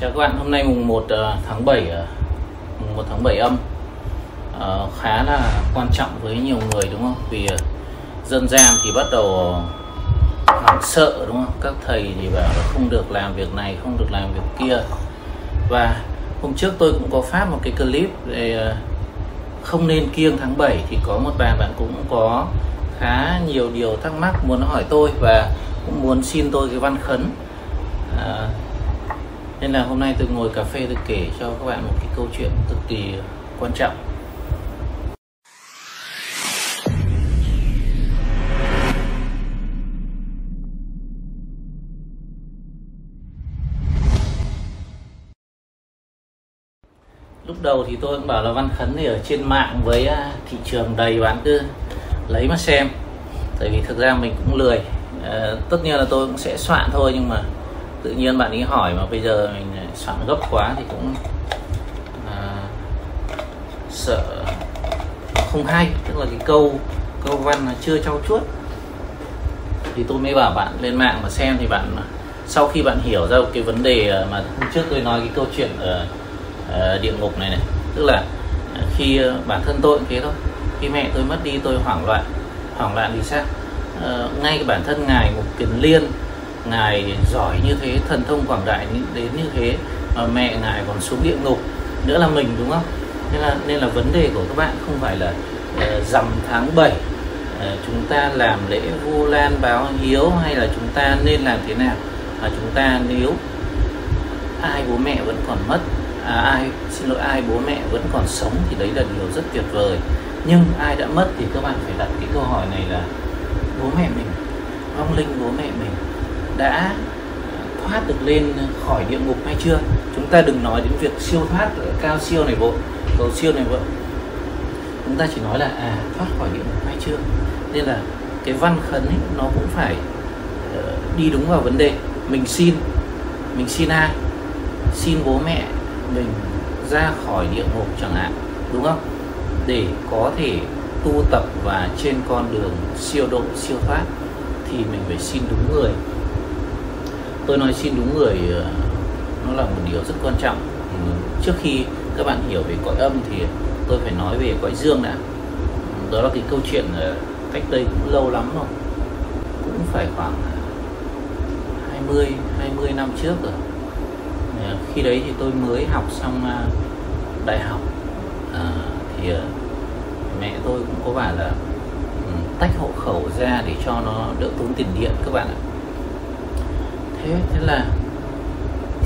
Chào các bạn, hôm nay mùng 1 ờ, tháng 7 ờ, mùng 1 tháng 7 âm ờ, khá là quan trọng với nhiều người đúng không? Vì dân gian thì bắt đầu hoảng sợ đúng không? Các thầy thì bảo là không được làm việc này, không được làm việc kia. Và hôm trước tôi cũng có phát một cái clip về không nên kiêng tháng 7 thì có một bạn bạn cũng có khá nhiều điều thắc mắc muốn hỏi tôi và cũng muốn xin tôi cái văn khấn à, nên là hôm nay tôi ngồi cà phê tôi kể cho các bạn một cái câu chuyện cực kỳ quan trọng. Lúc đầu thì tôi cũng bảo là văn khấn thì ở trên mạng với à, thị trường đầy bán cứ lấy mà xem. Tại vì thực ra mình cũng lười. À, tất nhiên là tôi cũng sẽ soạn thôi nhưng mà tự nhiên bạn ấy hỏi mà bây giờ mình soạn gấp quá thì cũng à, sợ không hay. Tức là cái câu câu văn là chưa trau chuốt. Thì tôi mới bảo bạn lên mạng mà xem thì bạn sau khi bạn hiểu ra cái vấn đề à, mà hôm trước tôi nói cái câu chuyện ở à, địa ngục này này. Tức là à, khi bản thân tôi cũng thế thôi. Khi mẹ tôi mất đi tôi hoảng loạn. Hoảng loạn vì sao? Uh, ngay bản thân ngài một kiền liên ngài giỏi như thế thần thông quảng đại đến như thế mà mẹ ngài còn xuống địa ngục nữa là mình đúng không? Nên là nên là vấn đề của các bạn không phải là uh, rằm tháng 7 uh, ờ, chúng ta làm lễ vu lan báo hiếu hay là chúng ta nên làm thế nào. Mà chúng ta nếu ai bố mẹ vẫn còn mất à, ai xin lỗi ai bố mẹ vẫn còn sống thì đấy là điều rất tuyệt vời. Nhưng ai đã mất thì các bạn phải đặt cái câu hỏi này là bố mẹ mình vong linh bố mẹ mình đã thoát được lên khỏi địa ngục hay chưa? Chúng ta đừng nói đến việc siêu thoát cao siêu này vội cầu siêu này vội. Chúng ta chỉ nói là à thoát khỏi địa ngục hay chưa? Nên là cái văn khấn ấy, nó cũng phải uh, đi đúng vào vấn đề. Mình xin mình xin ai? Xin bố mẹ mình ra khỏi địa ngục chẳng hạn đúng không? Để có thể tu tập và trên con đường siêu độ siêu thoát thì mình phải xin đúng người tôi nói xin đúng người ờ, nó là một điều rất quan trọng. Ừ, trước khi các bạn hiểu về cõi âm thì tôi phải nói về cõi dương đã. Đó là cái câu chuyện ờ, cách đây cũng lâu lắm rồi. Cũng phải khoảng ờ, 20 20 năm trước rồi. Khi đấy thì tôi mới học xong đại học. À, thì mẹ tôi cũng có bảo là ừ, tách hộ khẩu ra để cho nó đỡ tốn tiền điện các bạn ạ thế. Thế là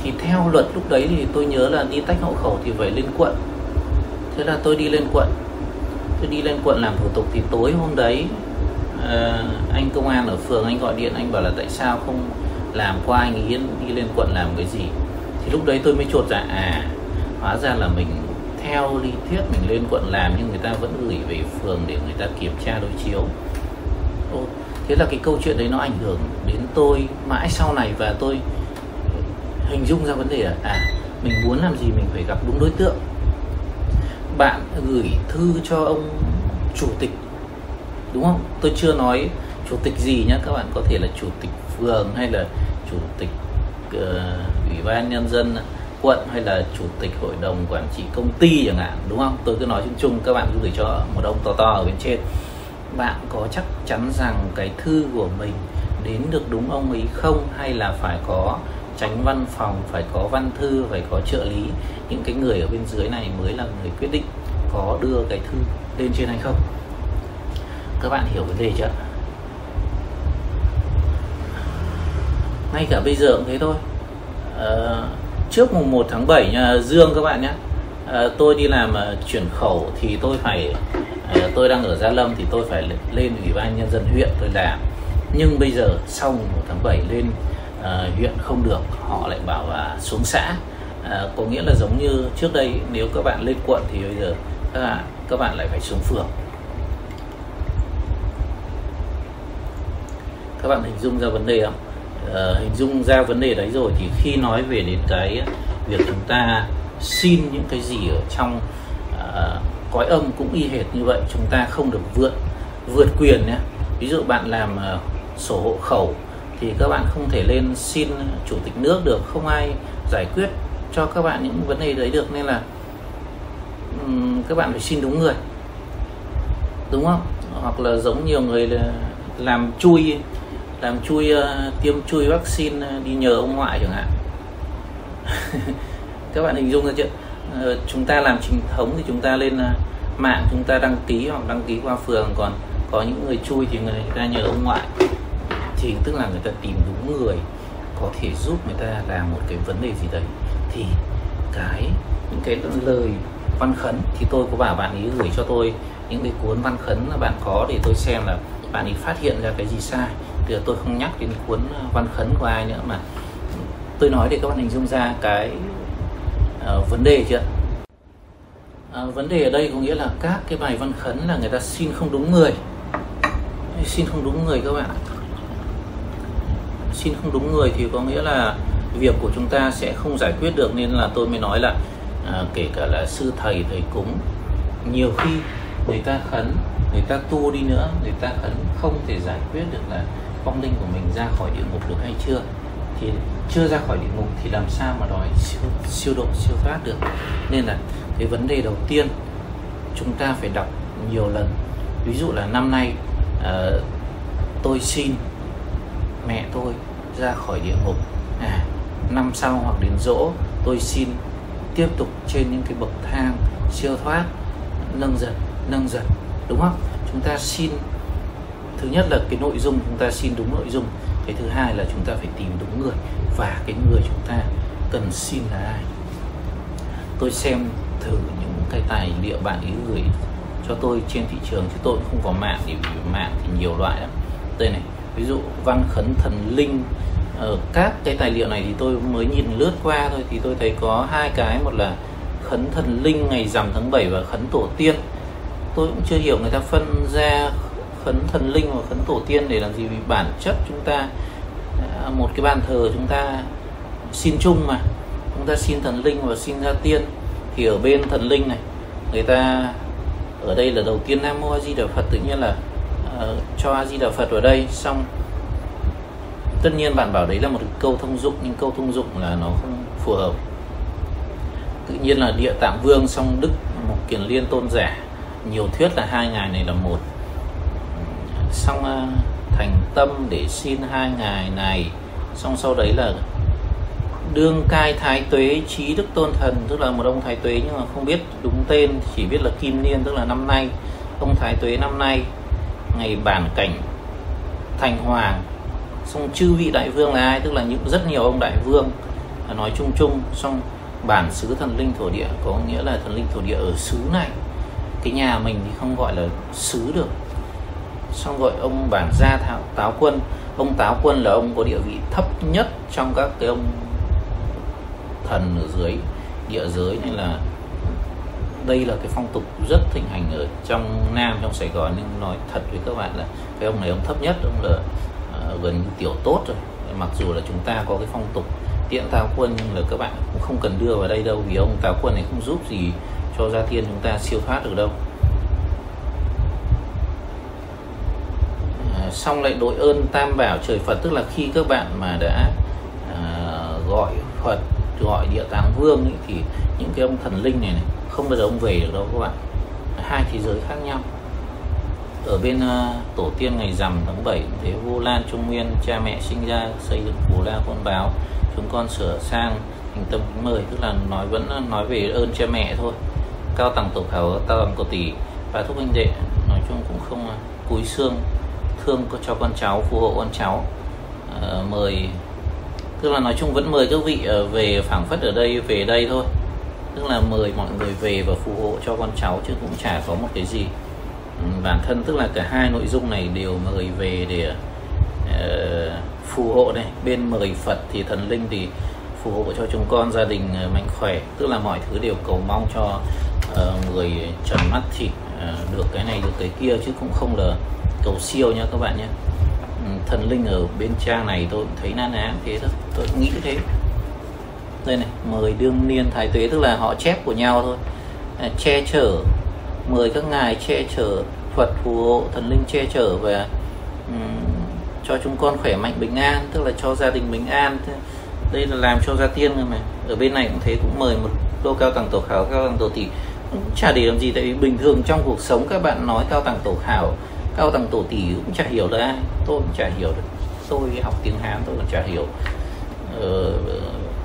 thì theo luật lúc đấy thì tôi nhớ là đi tách hộ khẩu thì phải lên quận. Thế là tôi đi lên quận. Tôi đi lên quận làm thủ tục thì tối hôm đấy à, anh công an ở phường anh gọi điện anh bảo là tại sao không làm qua anh yên đi lên quận làm cái gì? Thì lúc đấy tôi mới chuột dạ à hóa ra là mình theo lý thuyết mình lên quận làm nhưng người ta vẫn gửi về phường để người ta kiểm tra đối chiếu. Ok thế là cái câu chuyện đấy nó ảnh hưởng đến tôi mãi sau này và tôi hình dung ra vấn đề là à mình muốn làm gì mình phải gặp đúng đối tượng. Bạn gửi thư cho ông chủ tịch đúng không? Tôi chưa nói chủ tịch gì nhá các bạn có thể là chủ tịch phường hay là chủ tịch uh, ủy ban nhân dân quận hay là chủ tịch hội đồng quản trị công ty chẳng hạn đúng không? Tôi cứ nói chung chung các bạn cứ gửi cho một ông to to ở bên trên bạn có chắc chắn rằng cái thư của mình đến được đúng ông ấy không? Hay là phải có tránh văn phòng phải có văn thư phải có trợ lý? Những cái người ở bên dưới này mới là người quyết định có đưa cái thư lên trên hay không? Các bạn hiểu vấn đề chưa? Ngay cả bây giờ cũng thế thôi. À, trước mùng 1 tháng 7 nhà Dương các bạn nhé à, tôi đi làm à, chuyển khẩu thì tôi phải à, tôi đang ở Gia Lâm thì tôi phải lên ủy ban nhân dân huyện tôi làm. Nhưng bây giờ sau một 1 tháng 7 lên à, huyện không được họ lại bảo là xuống xã. À, có nghĩa là giống như trước đây nếu các bạn lên quận thì bây giờ các bạn, các bạn lại phải xuống phường. Các bạn hình dung ra vấn đề không? À, hình dung ra vấn đề đấy rồi thì khi nói về đến cái việc chúng ta xin những cái gì ở trong uh, cõi âm cũng y hệt như vậy chúng ta không được vượt vượt quyền nhé. Ví dụ bạn làm uh, sổ hộ khẩu thì các bạn không thể lên xin chủ tịch nước được không ai giải quyết cho các bạn những vấn đề đấy được nên là um, các bạn phải xin đúng người đúng không? Hoặc là giống nhiều người là làm chui làm chui uh, tiêm chui vaccine đi nhờ ông ngoại chẳng hạn. các bạn hình dung ra chưa? Ờ, chúng ta làm chính thống thì chúng ta lên ờ, mạng, chúng ta đăng ký hoặc đăng ký qua phường. Còn có những người chui thì người ta nhờ ông ngoại. Thì tức là người ta tìm đúng người, có thể giúp người ta làm một cái vấn đề gì đấy. Thì cái, những cái lời văn khấn thì tôi có bảo bạn ấy gửi cho tôi. Những cái cuốn văn khấn là bạn có để tôi xem là bạn ấy phát hiện ra cái gì sai. Thì tôi không nhắc đến cuốn ờ, văn khấn của ai nữa mà tôi nói để các bạn hình dung ra cái uh, vấn đề chưa? À, vấn đề ở đây có nghĩa là các cái bài văn khấn là người ta xin không đúng người. Xin không đúng người các bạn xin không đúng người thì có nghĩa là việc của chúng ta sẽ không giải quyết được nên là tôi mới nói là à, kể cả là sư thầy thầy cúng nhiều khi người ta khấn người ta tu đi nữa người ta khấn không thể giải quyết được là vong linh của mình ra khỏi địa ngục được hay chưa? Thì chưa ra khỏi địa ngục thì làm sao mà đòi siêu, siêu độ siêu thoát được? Nên là cái vấn đề đầu tiên chúng ta phải đọc nhiều lần. Ví dụ là năm nay uh, tôi xin mẹ tôi ra khỏi địa ngục. À, năm sau hoặc đến dỗ tôi xin tiếp tục trên những cái bậc thang siêu thoát nâng dần nâng dần đúng không? Chúng ta xin thứ nhất là cái nội dung chúng ta xin đúng nội dung cái thứ hai là chúng ta phải tìm đúng người và cái người chúng ta cần xin là ai. Tôi xem thử những cái tài liệu bạn ấy gửi cho tôi trên thị trường chứ tôi không có mạng thì mạng thì nhiều loại lắm. Đây này, ví dụ văn khấn thần linh ở các cái tài liệu này thì tôi mới nhìn lướt qua thôi, thì tôi thấy có hai cái, một là khấn thần linh ngày rằm tháng 7 và khấn tổ tiên. Tôi cũng chưa hiểu người ta phân ra khấn thần linh và khấn tổ tiên để làm gì? Vì bản chất chúng ta à, một cái bàn thờ chúng ta xin chung mà. Chúng ta xin thần linh và xin ra tiên. Thì ở bên thần linh này người ta ở đây là đầu tiên nam mô a di đà phật tự nhiên là uh, cho a di đà phật ở đây. Xong tất nhiên bạn bảo đấy là một câu thông dụng nhưng câu thông dụng là nó không phù hợp. Tự nhiên là địa tạng vương song đức một kiền liên tôn giả. Nhiều thuyết là hai ngài này là một xong à, thành tâm để xin hai ngài này. Xong sau đấy là đương cai thái tuế, trí đức tôn thần, tức là một ông thái tuế nhưng mà không biết đúng tên, chỉ biết là kim niên, tức là năm nay. Ông thái tuế năm nay, ngày bản cảnh thành hoàng xong chư vị đại vương là ai? Tức là những, rất nhiều ông đại vương. Nói chung chung xong bản xứ thần linh thổ địa có nghĩa là thần linh thổ địa ở xứ này. Cái nhà mình thì không gọi là xứ được xong gọi ông bản gia tháo táo quân. Ông táo quân là ông có địa vị thấp nhất trong các cái ông thần ở dưới địa giới. Nên là đây là cái phong tục rất thịnh hành ở trong Nam trong Sài Gòn. Nhưng nói thật với các bạn là cái ông này ông thấp nhất ông là uh, gần như tiểu tốt rồi. Mặc dù là chúng ta có cái phong tục tiện táo quân nhưng là các bạn cũng không cần đưa vào đây đâu vì ông táo quân này không giúp gì cho gia tiên chúng ta siêu thoát được đâu à, xong lại đội ơn tam bảo trời Phật. Tức là khi các bạn mà đã à, gọi Phật gọi địa tạng vương ấy, thì những cái ông thần linh này, này không bao giờ ông về được đâu các bạn. Hai thế giới khác nhau. Ở bên uh, tổ tiên ngày rằm tháng 7 thế vô lan trung nguyên cha mẹ sinh ra xây dựng phù la con báo chúng con sửa sang thành tâm kính mời. Tức là nói vẫn à, nói về ơn cha mẹ thôi. Cao tầng tổ khảo cao tầng cổ tỷ và thúc anh đệ nói chung cũng không à, cúi xương thương cho con cháu phù hộ con cháu. Uh, mời tức là nói chung vẫn mời các vị ờ, về phảng phất ở đây về đây thôi. Tức là mời mọi người về và phù hộ cho con cháu chứ cũng chả có một cái gì. Ừ, bản thân tức là cả hai nội dung này đều mời về để uh, phù hộ này. Bên mời Phật thì thần linh thì phù hộ cho chúng con gia đình mạnh khỏe. Tức là mọi thứ đều cầu mong cho uh, người trần mắt thịt uh, được cái này được cái kia chứ cũng không là cầu siêu nha các bạn nhé. Ừ, thần linh ở bên trang này tôi thấy na ná thế thôi. Tôi nghĩ thế. Đây này mời đương niên thái tuế tức là họ chép của nhau thôi. À, che chở. Mời các ngài che chở. Phật phù hộ thần linh che chở và um, cho chúng con khỏe mạnh bình an tức là cho gia đình bình an. Đây là làm cho gia tiên rồi mà. Ở bên này cũng thế cũng mời một đô cao tầng tổ khảo cao tầng tổ tỷ cũng chả để làm gì tại vì bình thường trong cuộc sống các bạn nói cao tầng tổ khảo cao tầng tổ tỷ cũng chả hiểu được tôi cũng chả hiểu được. Tôi học tiếng hán tôi cũng chả hiểu. Ờ,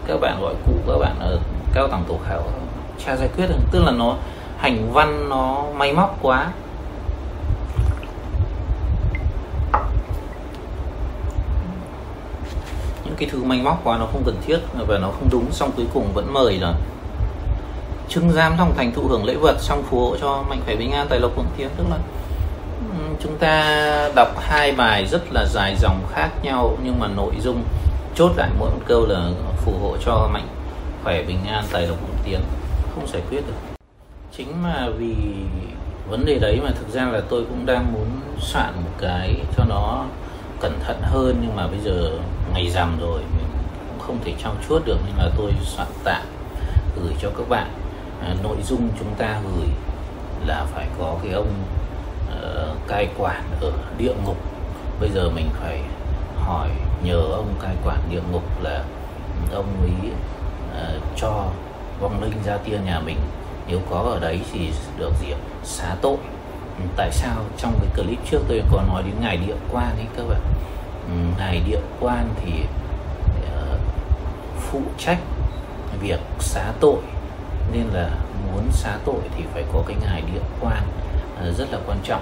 các bạn gọi cụ các bạn ở cao tầng tổ khảo. Chả giải quyết được. Tức là nó hành văn nó máy móc quá. Những cái thứ máy móc quá nó không cần thiết và nó không đúng xong cuối cùng vẫn mời là trưng giam lòng thành thụ hưởng lễ vật xong phù hộ cho mạnh khỏe bình an tài lộc vượng tiến tức là chúng ta đọc hai bài rất là dài dòng khác nhau nhưng mà nội dung chốt lại mỗi một câu là phù hộ cho mạnh khỏe bình an tài lộc một tiếng không giải quyết được. Chính mà vì vấn đề đấy mà thực ra là tôi cũng đang muốn soạn một cái cho nó cẩn thận hơn nhưng mà bây giờ ngày rằm rồi mình cũng không thể trao chuốt được nên là tôi soạn tạm gửi cho các bạn. À, nội dung chúng ta gửi là phải có cái ông cai quản ở địa ngục. Bây giờ mình phải hỏi nhờ ông cai quản địa ngục là ông ấy uh, cho vong linh ra tiên nhà mình. Nếu có ở đấy thì được gì xá tội. Ừ, tại sao? Trong cái clip trước tôi có nói đến ngài địa quan ấy các bạn ừ, ngài địa quan thì uh, phụ trách việc xá tội. Nên là muốn xá tội thì phải có cái ngài địa quan uh, rất là quan trọng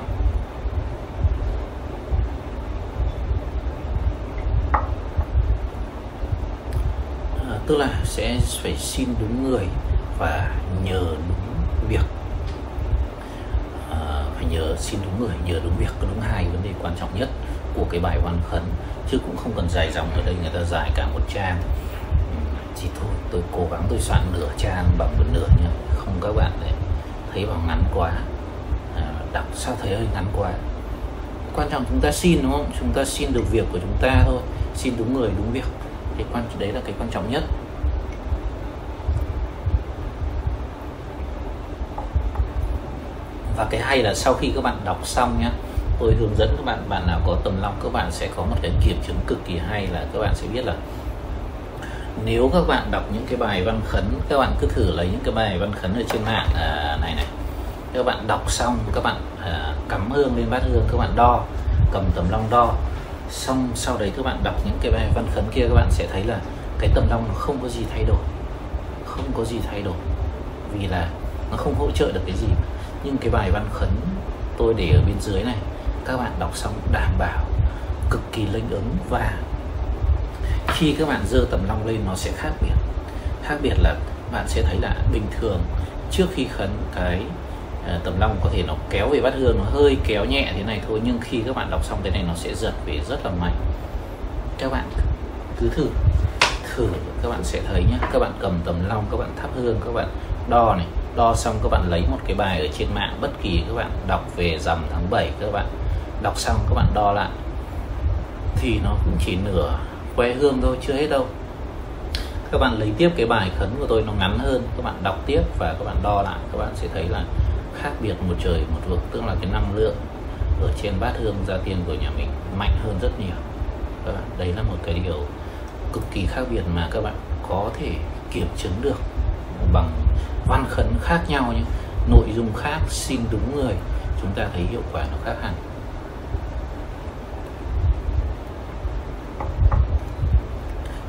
uh, tức là sẽ phải xin đúng người và nhờ đúng việc. À, phải nhờ xin đúng người nhờ đúng việc. Đúng hai vấn đề quan trọng nhất của cái bài văn khấn. Chứ cũng không cần dài dòng ở đây người ta dài cả một trang. Chỉ thôi tôi cố gắng tôi soạn nửa trang bằng một nửa nhá. Không các bạn đấy thấy vào ngắn quá. À, đọc sao thấy hơi ngắn quá. Quan trọng chúng ta xin đúng không? Chúng ta xin được việc của chúng ta thôi. Xin đúng người đúng việc cái quan đấy là cái quan trọng nhất. Và cái hay là sau khi các bạn đọc xong nhé tôi hướng dẫn các bạn bạn nào có tầm long các bạn sẽ có một cái kiểm chứng cực kỳ hay là các bạn sẽ biết là nếu các bạn đọc những cái bài văn khấn các bạn cứ thử lấy những cái bài văn khấn ở trên mạng à, này này. Các bạn đọc xong các bạn à, cắm hương lên bát hương các bạn đo cầm tầm long đo xong sau đấy các bạn đọc những cái bài văn khấn kia, các bạn sẽ thấy là cái tầm long nó không có gì thay đổi. Không có gì thay đổi. Vì là nó không hỗ trợ được cái gì. Nhưng cái bài văn khấn tôi để ở bên dưới này, các bạn đọc xong đảm bảo cực kỳ linh ứng và khi các bạn dơ tầm long lên nó sẽ khác biệt. Khác biệt là bạn sẽ thấy là bình thường trước khi khấn cái tầm long có thể nó kéo về bát hương nó hơi kéo nhẹ thế này thôi nhưng khi các bạn đọc xong thế này nó sẽ giật về rất là mạnh các bạn cứ thử thử các bạn sẽ thấy nhé các bạn cầm tầm long các bạn thắp hương các bạn đo này đo xong các bạn lấy một cái bài ở trên mạng bất kỳ các bạn đọc về rằm tháng 7 các bạn đọc xong các bạn đo lại thì nó cũng chỉ nửa que hương thôi chưa hết đâu các bạn lấy tiếp cái bài khấn của tôi nó ngắn hơn các bạn đọc tiếp và các bạn đo lại các bạn sẽ thấy là khác biệt một trời một vực tức là cái năng lượng ở trên bát hương gia tiên của nhà mình mạnh hơn rất nhiều. Các bạn đấy là một cái điều cực kỳ khác biệt mà các bạn có thể kiểm chứng được bằng văn khấn khác nhau nhé. Nội dung khác xin đúng người chúng ta thấy hiệu quả nó khác hẳn.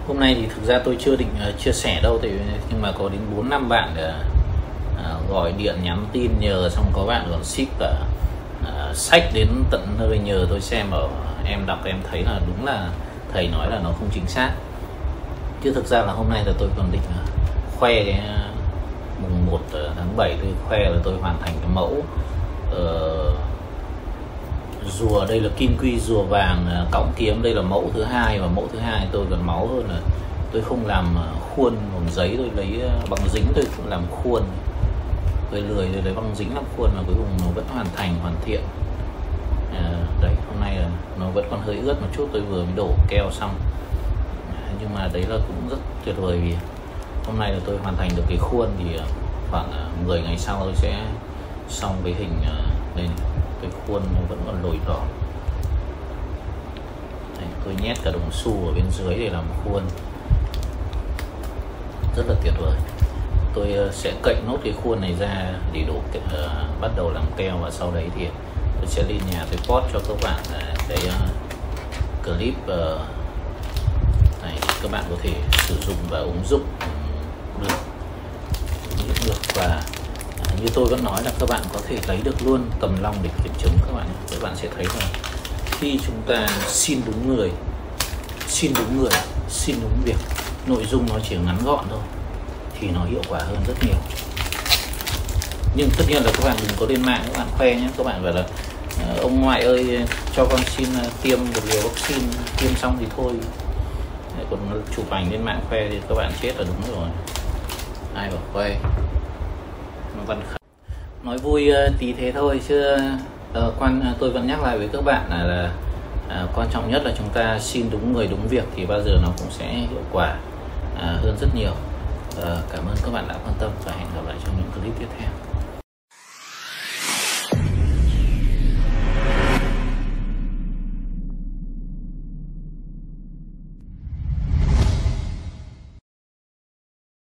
Hôm nay thì thực ra tôi chưa định uh, chia sẻ đâu thì nhưng mà có đến bốn năm bạn uh, gọi điện nhắn tin nhờ xong có bạn còn ship cả uh, sách đến tận nơi nhờ tôi xem ở em đọc em thấy là đúng là thầy nói là nó không chính xác. Chứ thực ra là hôm nay là tôi còn định uh, khoe cái à, mùng 1 tháng 7 tôi khoe là tôi hoàn thành cái mẫu uh, rùa đây là kim quy rùa vàng ờ, kiếm đây là mẫu thứ hai và mẫu thứ hai tôi còn máu hơn là tôi không làm khuôn bằng giấy tôi lấy bằng dính tôi cũng làm khuôn hơi lười rồi đấy băng dính lắp khuôn mà cuối cùng nó vẫn hoàn thành hoàn thiện. À, đấy hôm nay là nó vẫn còn hơi ướt một chút tôi vừa mới đổ keo xong. À, nhưng mà đấy là cũng rất tuyệt vời vì hôm nay là tôi hoàn thành được cái khuôn thì à, khoảng à, 10 ngày sau tôi sẽ xong cái hình lên cái khuôn nó vẫn còn lồi lõm tôi nhét cả đồng xu ở bên dưới để làm khuôn. Rất là tuyệt vời tôi ờ, sẽ cậy nốt cái khuôn này ra để đổ uh, bắt đầu làm keo và sau đấy thì tôi sẽ lên nhà tôi post cho các bạn uh, cái uh, clip uh, này các bạn có thể sử dụng và ứng dụng được. Được và à, như tôi vẫn nói là các bạn có thể lấy được luôn tầm long để kiểm chứng các bạn các bạn sẽ thấy là khi chúng ta xin đúng người xin đúng người xin đúng việc nội dung nó chỉ ngắn gọn thôi thì nó hiệu quả hơn rất nhiều. Nhưng tất nhiên là các bạn đừng có lên mạng các bạn khoe nhé các bạn phải là ờ, ông ngoại ơi cho con xin ờ, tiêm một liều vaccine tiêm xong thì thôi. Còn chụp ảnh lên mạng khoe thì các bạn chết là đúng rồi. Ai bảo khoe? Văn nói vui ờ, tí thế thôi chứ uh, quan tôi vẫn nhắc lại với các bạn là, là uh, quan trọng nhất là chúng ta xin đúng người đúng việc thì bao giờ nó cũng sẽ hiệu quả uh, hơn rất nhiều. Ờ, cảm ơn các bạn đã quan tâm và hẹn gặp lại trong những clip tiếp theo.